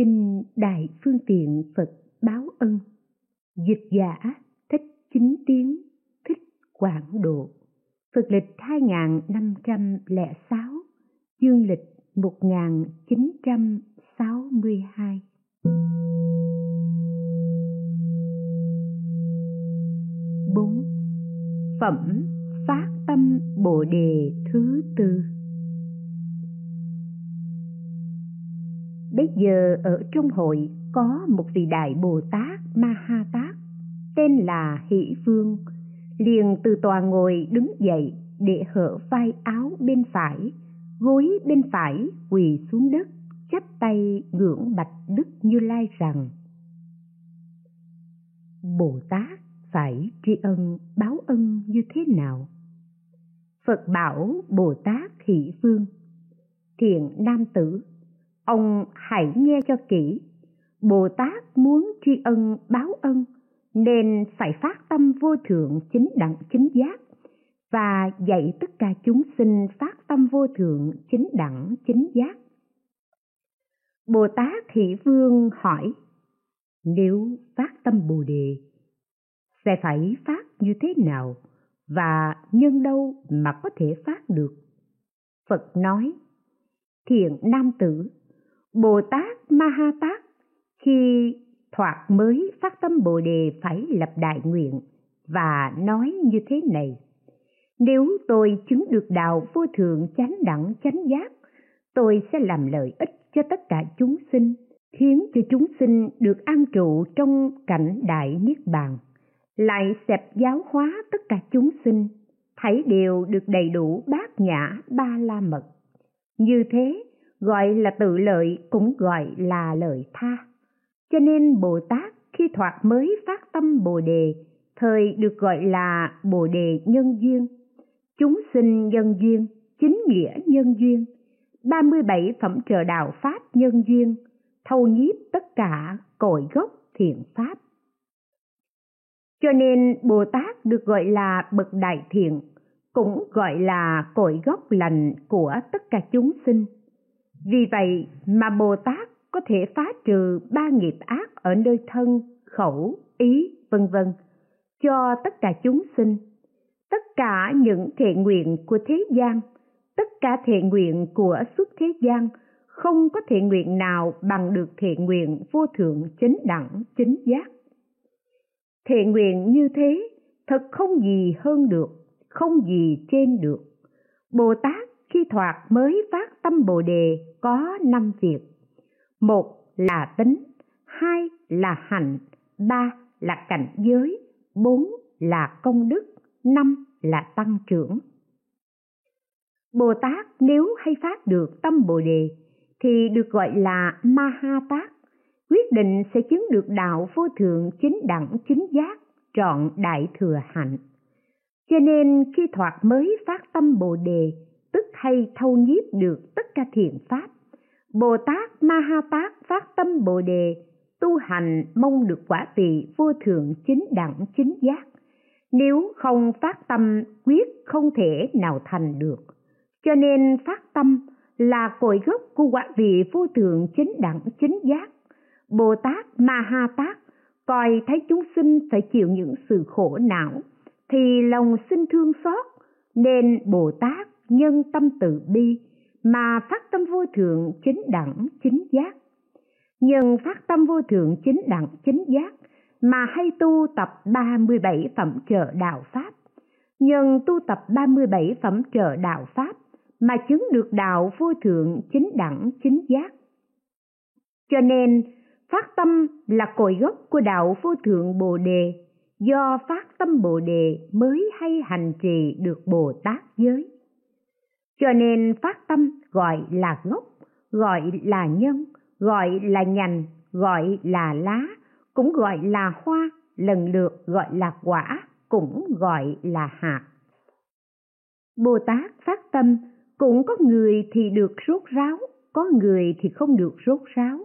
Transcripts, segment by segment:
Kinh Đại Phương Tiện Phật Báo Ân. Dịch giả Thích Chính tiếng Thích Quảng Độ. Phật lịch 2506 Dương lịch 1962 4. Phẩm Phát Tâm Bồ Đề thứ tư. Bây giờ ở trong hội có một vị đại Bồ Tát Ma Ha Tát tên là Hỷ Vương, liền từ tòa ngồi đứng dậy để hở vai áo bên phải, gối bên phải quỳ xuống đất, chắp tay ngưỡng bạch Đức Như Lai rằng: Bồ Tát phải tri ân báo ân như thế nào? Phật bảo Bồ Tát Hỷ Vương, thiện nam tử ông hãy nghe cho kỹ. Bồ tát muốn tri ân, báo ân, nên phải phát tâm vô thượng chính đẳng chính giác và dạy tất cả chúng sinh phát tâm vô thượng chính đẳng chính giác. Bồ tát thị vương hỏi, nếu phát tâm bồ đề, sẽ phải phát như thế nào và nhân đâu mà có thể phát được? Phật nói, thiện nam tử Bồ Tát Ma Ha Tát khi thoạt mới phát tâm Bồ đề phải lập đại nguyện và nói như thế này: Nếu tôi chứng được đạo vô thượng chánh đẳng chánh giác, tôi sẽ làm lợi ích cho tất cả chúng sinh, khiến cho chúng sinh được an trụ trong cảnh đại niết bàn, lại xẹp giáo hóa tất cả chúng sinh, thấy đều được đầy đủ bát nhã ba la mật. Như thế, gọi là tự lợi cũng gọi là lợi tha. Cho nên bồ tát khi thoạt mới phát tâm bồ đề, thời được gọi là bồ đề nhân duyên. Chúng sinh nhân duyên, chính nghĩa nhân duyên 37 phẩm trợ đạo pháp nhân duyên, thâu nhiếp tất cả cội gốc thiện pháp. Cho nên bồ tát được gọi là bậc đại thiện, cũng gọi là cội gốc lành của tất cả chúng sinh vì vậy mà Bồ Tát có thể phá trừ ba nghiệp ác ở nơi thân, khẩu, ý, vân vân cho tất cả chúng sinh. Tất cả những thệ nguyện của thế gian, tất cả thệ nguyện của suốt thế gian không có thệ nguyện nào bằng được thệ nguyện vô thượng chính đẳng chính giác. Thệ nguyện như thế thật không gì hơn được, không gì trên được. Bồ Tát khi thoạt mới phát tâm bồ đề, có năm việc. Một là tính, hai là hạnh ba là cảnh giới, bốn là công đức, năm là tăng trưởng. Bồ tát nếu hay phát được tâm bồ đề thì được gọi là ma ha tát quyết định sẽ chứng được đạo vô thượng chính đẳng chính giác trọn đại thừa hạnh. Cho nên khi thoạt mới phát tâm bồ đề tức hay thâu nhiếp được tất cả thiện pháp. Bồ tát ma ha tát phát tâm bồ đề, tu hành mong được quả vị vô thượng chính đẳng chính giác. Nếu không phát tâm, quyết không thể nào thành được. Cho nên phát tâm là cội gốc của quả vị vô thượng chính đẳng chính giác. Bồ tát ma ha tát coi thấy chúng sinh phải chịu những sự khổ não, thì lòng sinh thương xót, nên bồ tát nhân tâm từ bi mà phát tâm vô thượng chính đẳng chính giác nhân phát tâm vô thượng chính đẳng chính giác mà hay tu tập 37 phẩm trợ đạo Pháp. Nhân tu tập 37 phẩm trợ đạo Pháp mà chứng được đạo vô thượng chính đẳng chính giác. Cho nên, phát tâm là cội gốc của đạo vô thượng Bồ Đề, do phát tâm Bồ Đề mới hay hành trì được Bồ Tát giới. Cho nên phát tâm gọi là gốc, gọi là nhân, gọi là nhành, gọi là lá, cũng gọi là hoa, lần lượt gọi là quả, cũng gọi là hạt. Bồ Tát phát tâm cũng có người thì được rốt ráo, có người thì không được rốt ráo.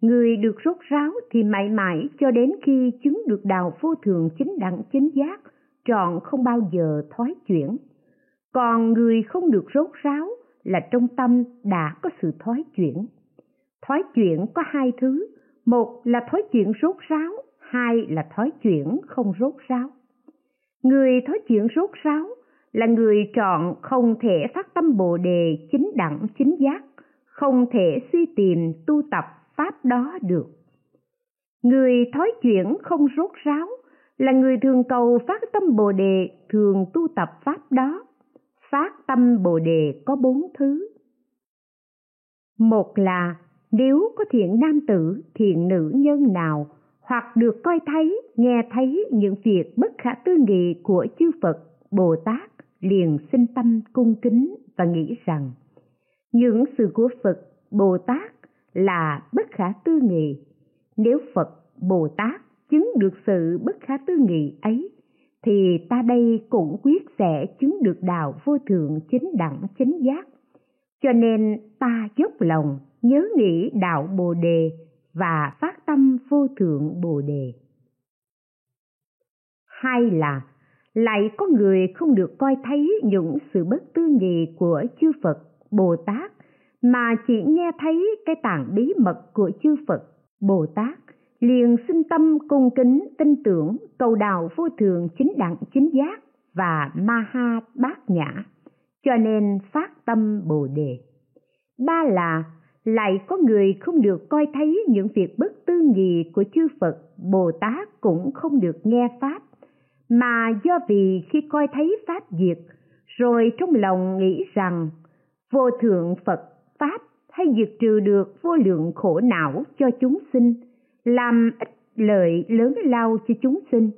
Người được rốt ráo thì mãi mãi cho đến khi chứng được đạo vô thường chính đẳng chính giác, trọn không bao giờ thoái chuyển. Còn người không được rốt ráo là trong tâm đã có sự thoái chuyển. Thoái chuyển có hai thứ, một là thoái chuyển rốt ráo, hai là thoái chuyển không rốt ráo. Người thoái chuyển rốt ráo là người chọn không thể phát tâm bồ đề chính đẳng chính giác, không thể suy tìm tu tập pháp đó được. Người thói chuyển không rốt ráo là người thường cầu phát tâm bồ đề thường tu tập pháp đó. Phát tâm bồ đề có bốn thứ. Một là nếu có thiện nam tử, thiện nữ nhân nào hoặc được coi thấy, nghe thấy những việc bất khả tư nghị của chư Phật, Bồ Tát liền sinh tâm cung kính và nghĩ rằng những sự của Phật, Bồ Tát là bất khả tư nghị. Nếu Phật, Bồ Tát chứng được sự bất khả tư nghị ấy, thì ta đây cũng quyết sẽ chứng được đạo vô thượng chính đẳng chính giác. Cho nên ta dốc lòng nhớ nghĩ đạo Bồ Đề và phát tâm vô thượng Bồ Đề. Hai là lại có người không được coi thấy những sự bất tư nghị của chư Phật, Bồ Tát mà chỉ nghe thấy cái tạng bí mật của chư Phật, Bồ Tát liền sinh tâm cung kính tin tưởng cầu đạo vô thường chính đẳng chính giác và ma ha bát nhã cho nên phát tâm bồ đề. Ba là, lại có người không được coi thấy những việc bất tư nghị của chư phật, bồ tát cũng không được nghe pháp. Mà do vì khi coi thấy pháp diệt rồi trong lòng nghĩ rằng, vô thượng phật pháp hay diệt trừ được vô lượng khổ não cho chúng sinh làm ích lợi lớn lao cho chúng sinh.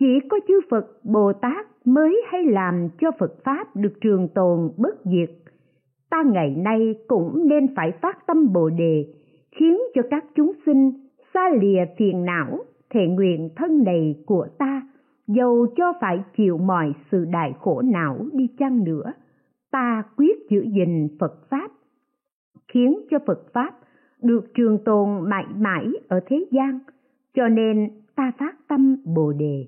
Chỉ có chư phật bồ tát mới hay làm cho phật pháp được trường tồn bất diệt. Ta ngày nay cũng nên phải phát tâm bồ đề, khiến cho các chúng sinh xa lìa phiền não thể nguyện thân này của ta, dầu cho phải chịu mọi sự đại khổ não đi chăng nữa. Ta quyết giữ gìn phật pháp, khiến cho phật pháp được trường tồn mãi mãi ở thế gian, cho nên ta phát tâm bồ đề.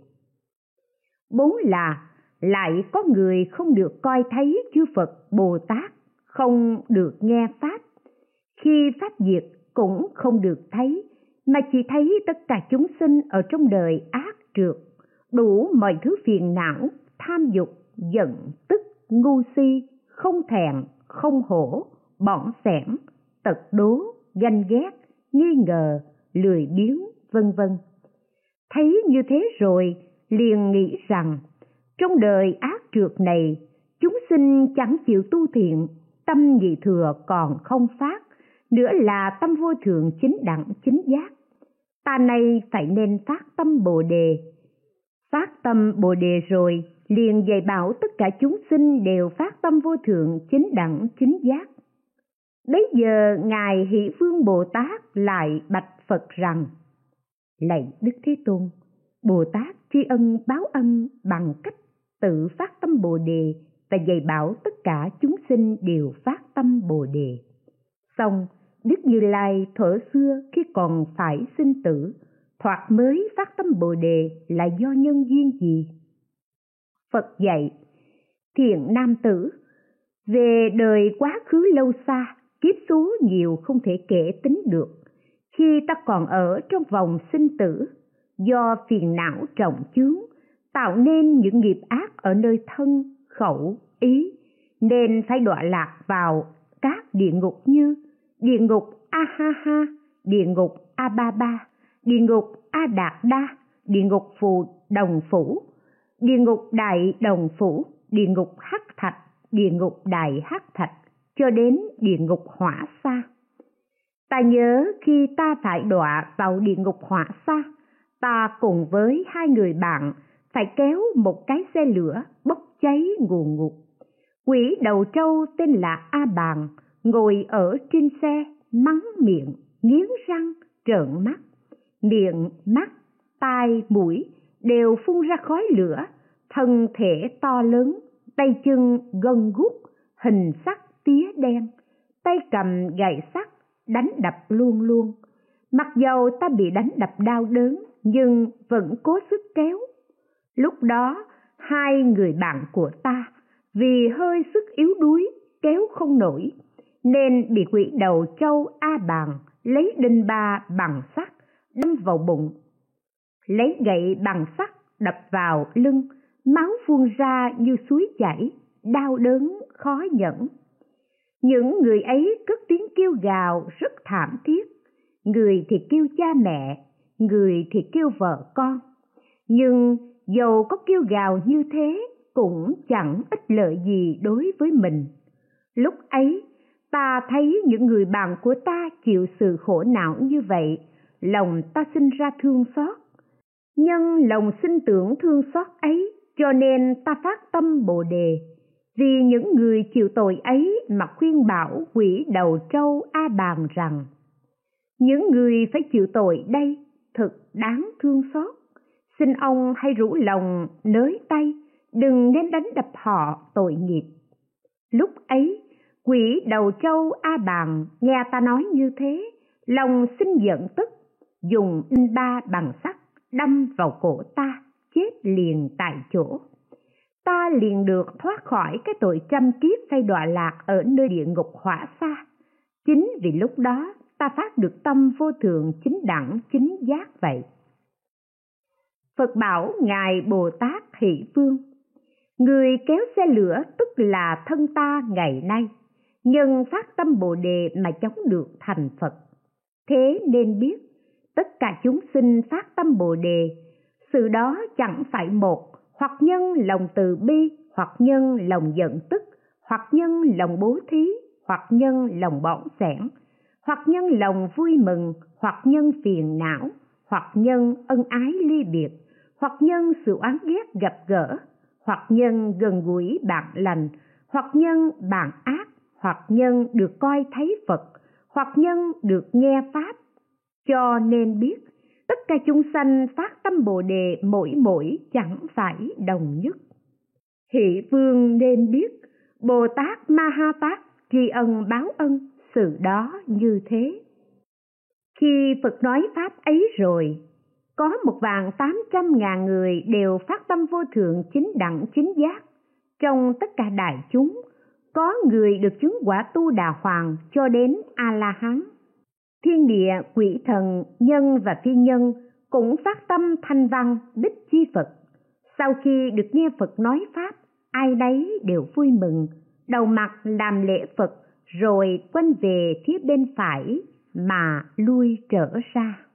Bốn là lại có người không được coi thấy chư phật bồ tát không được nghe pháp. Khi pháp diệt cũng không được thấy, mà chỉ thấy tất cả chúng sinh ở trong đời ác trượt, đủ mọi thứ phiền não, tham dục, giận, tức, ngu si, không thẹn không hổ, bỏng sẻn tật đố ganh ghét, nghi ngờ, lười biếng, vân vân. Thấy như thế rồi, liền nghĩ rằng, trong đời ác trượt này, chúng sinh chẳng chịu tu thiện, tâm nhị thừa còn không phát, nữa là tâm vô thượng chính đẳng, chính giác. Ta nay phải nên phát tâm bồ đề. Phát tâm bồ đề rồi, liền dạy bảo tất cả chúng sinh đều phát tâm vô thượng chính đẳng, chính giác. Bây giờ Ngài Hỷ Vương Bồ Tát lại bạch Phật rằng Lạy Đức Thế Tôn, Bồ Tát tri ân báo ân bằng cách tự phát tâm Bồ Đề và dạy bảo tất cả chúng sinh đều phát tâm Bồ Đề. Xong, Đức Như Lai thuở xưa khi còn phải sinh tử, thoạt mới phát tâm Bồ Đề là do nhân duyên gì? Phật dạy, thiện nam tử, về đời quá khứ lâu xa, kiếp số nhiều không thể kể tính được. Khi ta còn ở trong vòng sinh tử do phiền não trọng chướng tạo nên những nghiệp ác ở nơi thân khẩu ý nên phải đọa lạc vào các địa ngục như địa ngục a ha ha, địa ngục a ba ba địa ngục a đạt đa địa ngục phù đồng phủ địa ngục đại đồng phủ địa ngục hắc thạch địa ngục đại hắc thạch cho đến địa ngục hỏa xa. Ta nhớ khi ta phải đọa vào địa ngục hỏa xa, ta cùng với hai người bạn phải kéo một cái xe lửa bốc cháy nguồn ngục. Quỷ đầu trâu tên là a bàn ngồi ở trên xe, mắng miệng, nghiến răng, trợn mắt. Miệng, mắt, tai, mũi đều phun ra khói lửa, thân thể to lớn, tay chân gân guốc hình sắc tía đen, tay cầm gậy sắt, đánh đập luôn luôn. Mặc dầu ta bị đánh đập đau đớn, nhưng vẫn cố sức kéo. Lúc đó, hai người bạn của ta vì hơi sức yếu đuối kéo không nổi, nên bị quỷ đầu châu a bàn lấy đinh ba bằng sắt đâm vào bụng. Lấy gậy bằng sắt đập vào lưng, máu phun ra như suối chảy, đau đớn, khó nhẫn những người ấy cất tiếng kêu gào rất thảm thiết. Người thì kêu cha mẹ, người thì kêu vợ con. Nhưng dầu có kêu gào như thế, cũng chẳng ích lợi gì đối với mình. Lúc ấy, ta thấy những người bạn của ta chịu sự khổ não như vậy, lòng ta sinh ra thương xót. Nhân lòng sinh tưởng thương xót ấy, cho nên ta phát tâm bồ đề vì những người chịu tội ấy mà khuyên bảo quỷ đầu trâu a bàn rằng, những người phải chịu tội đây thực đáng thương xót. Xin ông hãy rủ lòng nới tay, đừng nên đánh đập họ tội nghiệp. Lúc ấy, quỷ đầu trâu a bàn nghe ta nói như thế, lòng sinh giận tức, dùng in ba bằng sắt đâm vào cổ ta, chết liền tại chỗ ta liền được thoát khỏi cái tội trăm kiếp phải đọa lạc ở nơi địa ngục hỏa xa. Chính vì lúc đó, ta phát được tâm vô thường chính đẳng, chính giác vậy. Phật bảo ngài bồ tát hỷ phương người kéo xe lửa, tức là thân ta ngày nay, nhân phát tâm bồ đề mà chống được thành phật. Thế nên biết, tất cả chúng sinh phát tâm bồ đề, sự đó chẳng phải một hoặc nhân lòng từ bi hoặc nhân lòng giận tức hoặc nhân lòng bố thí hoặc nhân lòng bỏng sẻn hoặc nhân lòng vui mừng hoặc nhân phiền não hoặc nhân ân ái ly biệt hoặc nhân sự oán ghét gặp gỡ hoặc nhân gần gũi bạn lành hoặc nhân bạn ác hoặc nhân được coi thấy phật hoặc nhân được nghe pháp cho nên biết tất cả chúng sanh phát tâm bồ đề mỗi mỗi chẳng phải đồng nhất. Hỷ vương nên biết, bồ tát ma ha tát tri ân báo ân, sự đó như thế. Khi phật nói pháp ấy rồi, có một vạn tám trăm ngàn người đều phát tâm vô thượng chính đẳng chính giác. Trong tất cả đại chúng, có người được chứng quả tu đà hoàng cho đến a la hán thiên địa, quỷ thần, nhân và phi nhân cũng phát tâm thanh văn đích chi phật. Sau khi được nghe phật nói pháp, ai đấy đều vui mừng, đầu mặt làm lễ phật, rồi quanh về phía bên phải mà lui trở ra.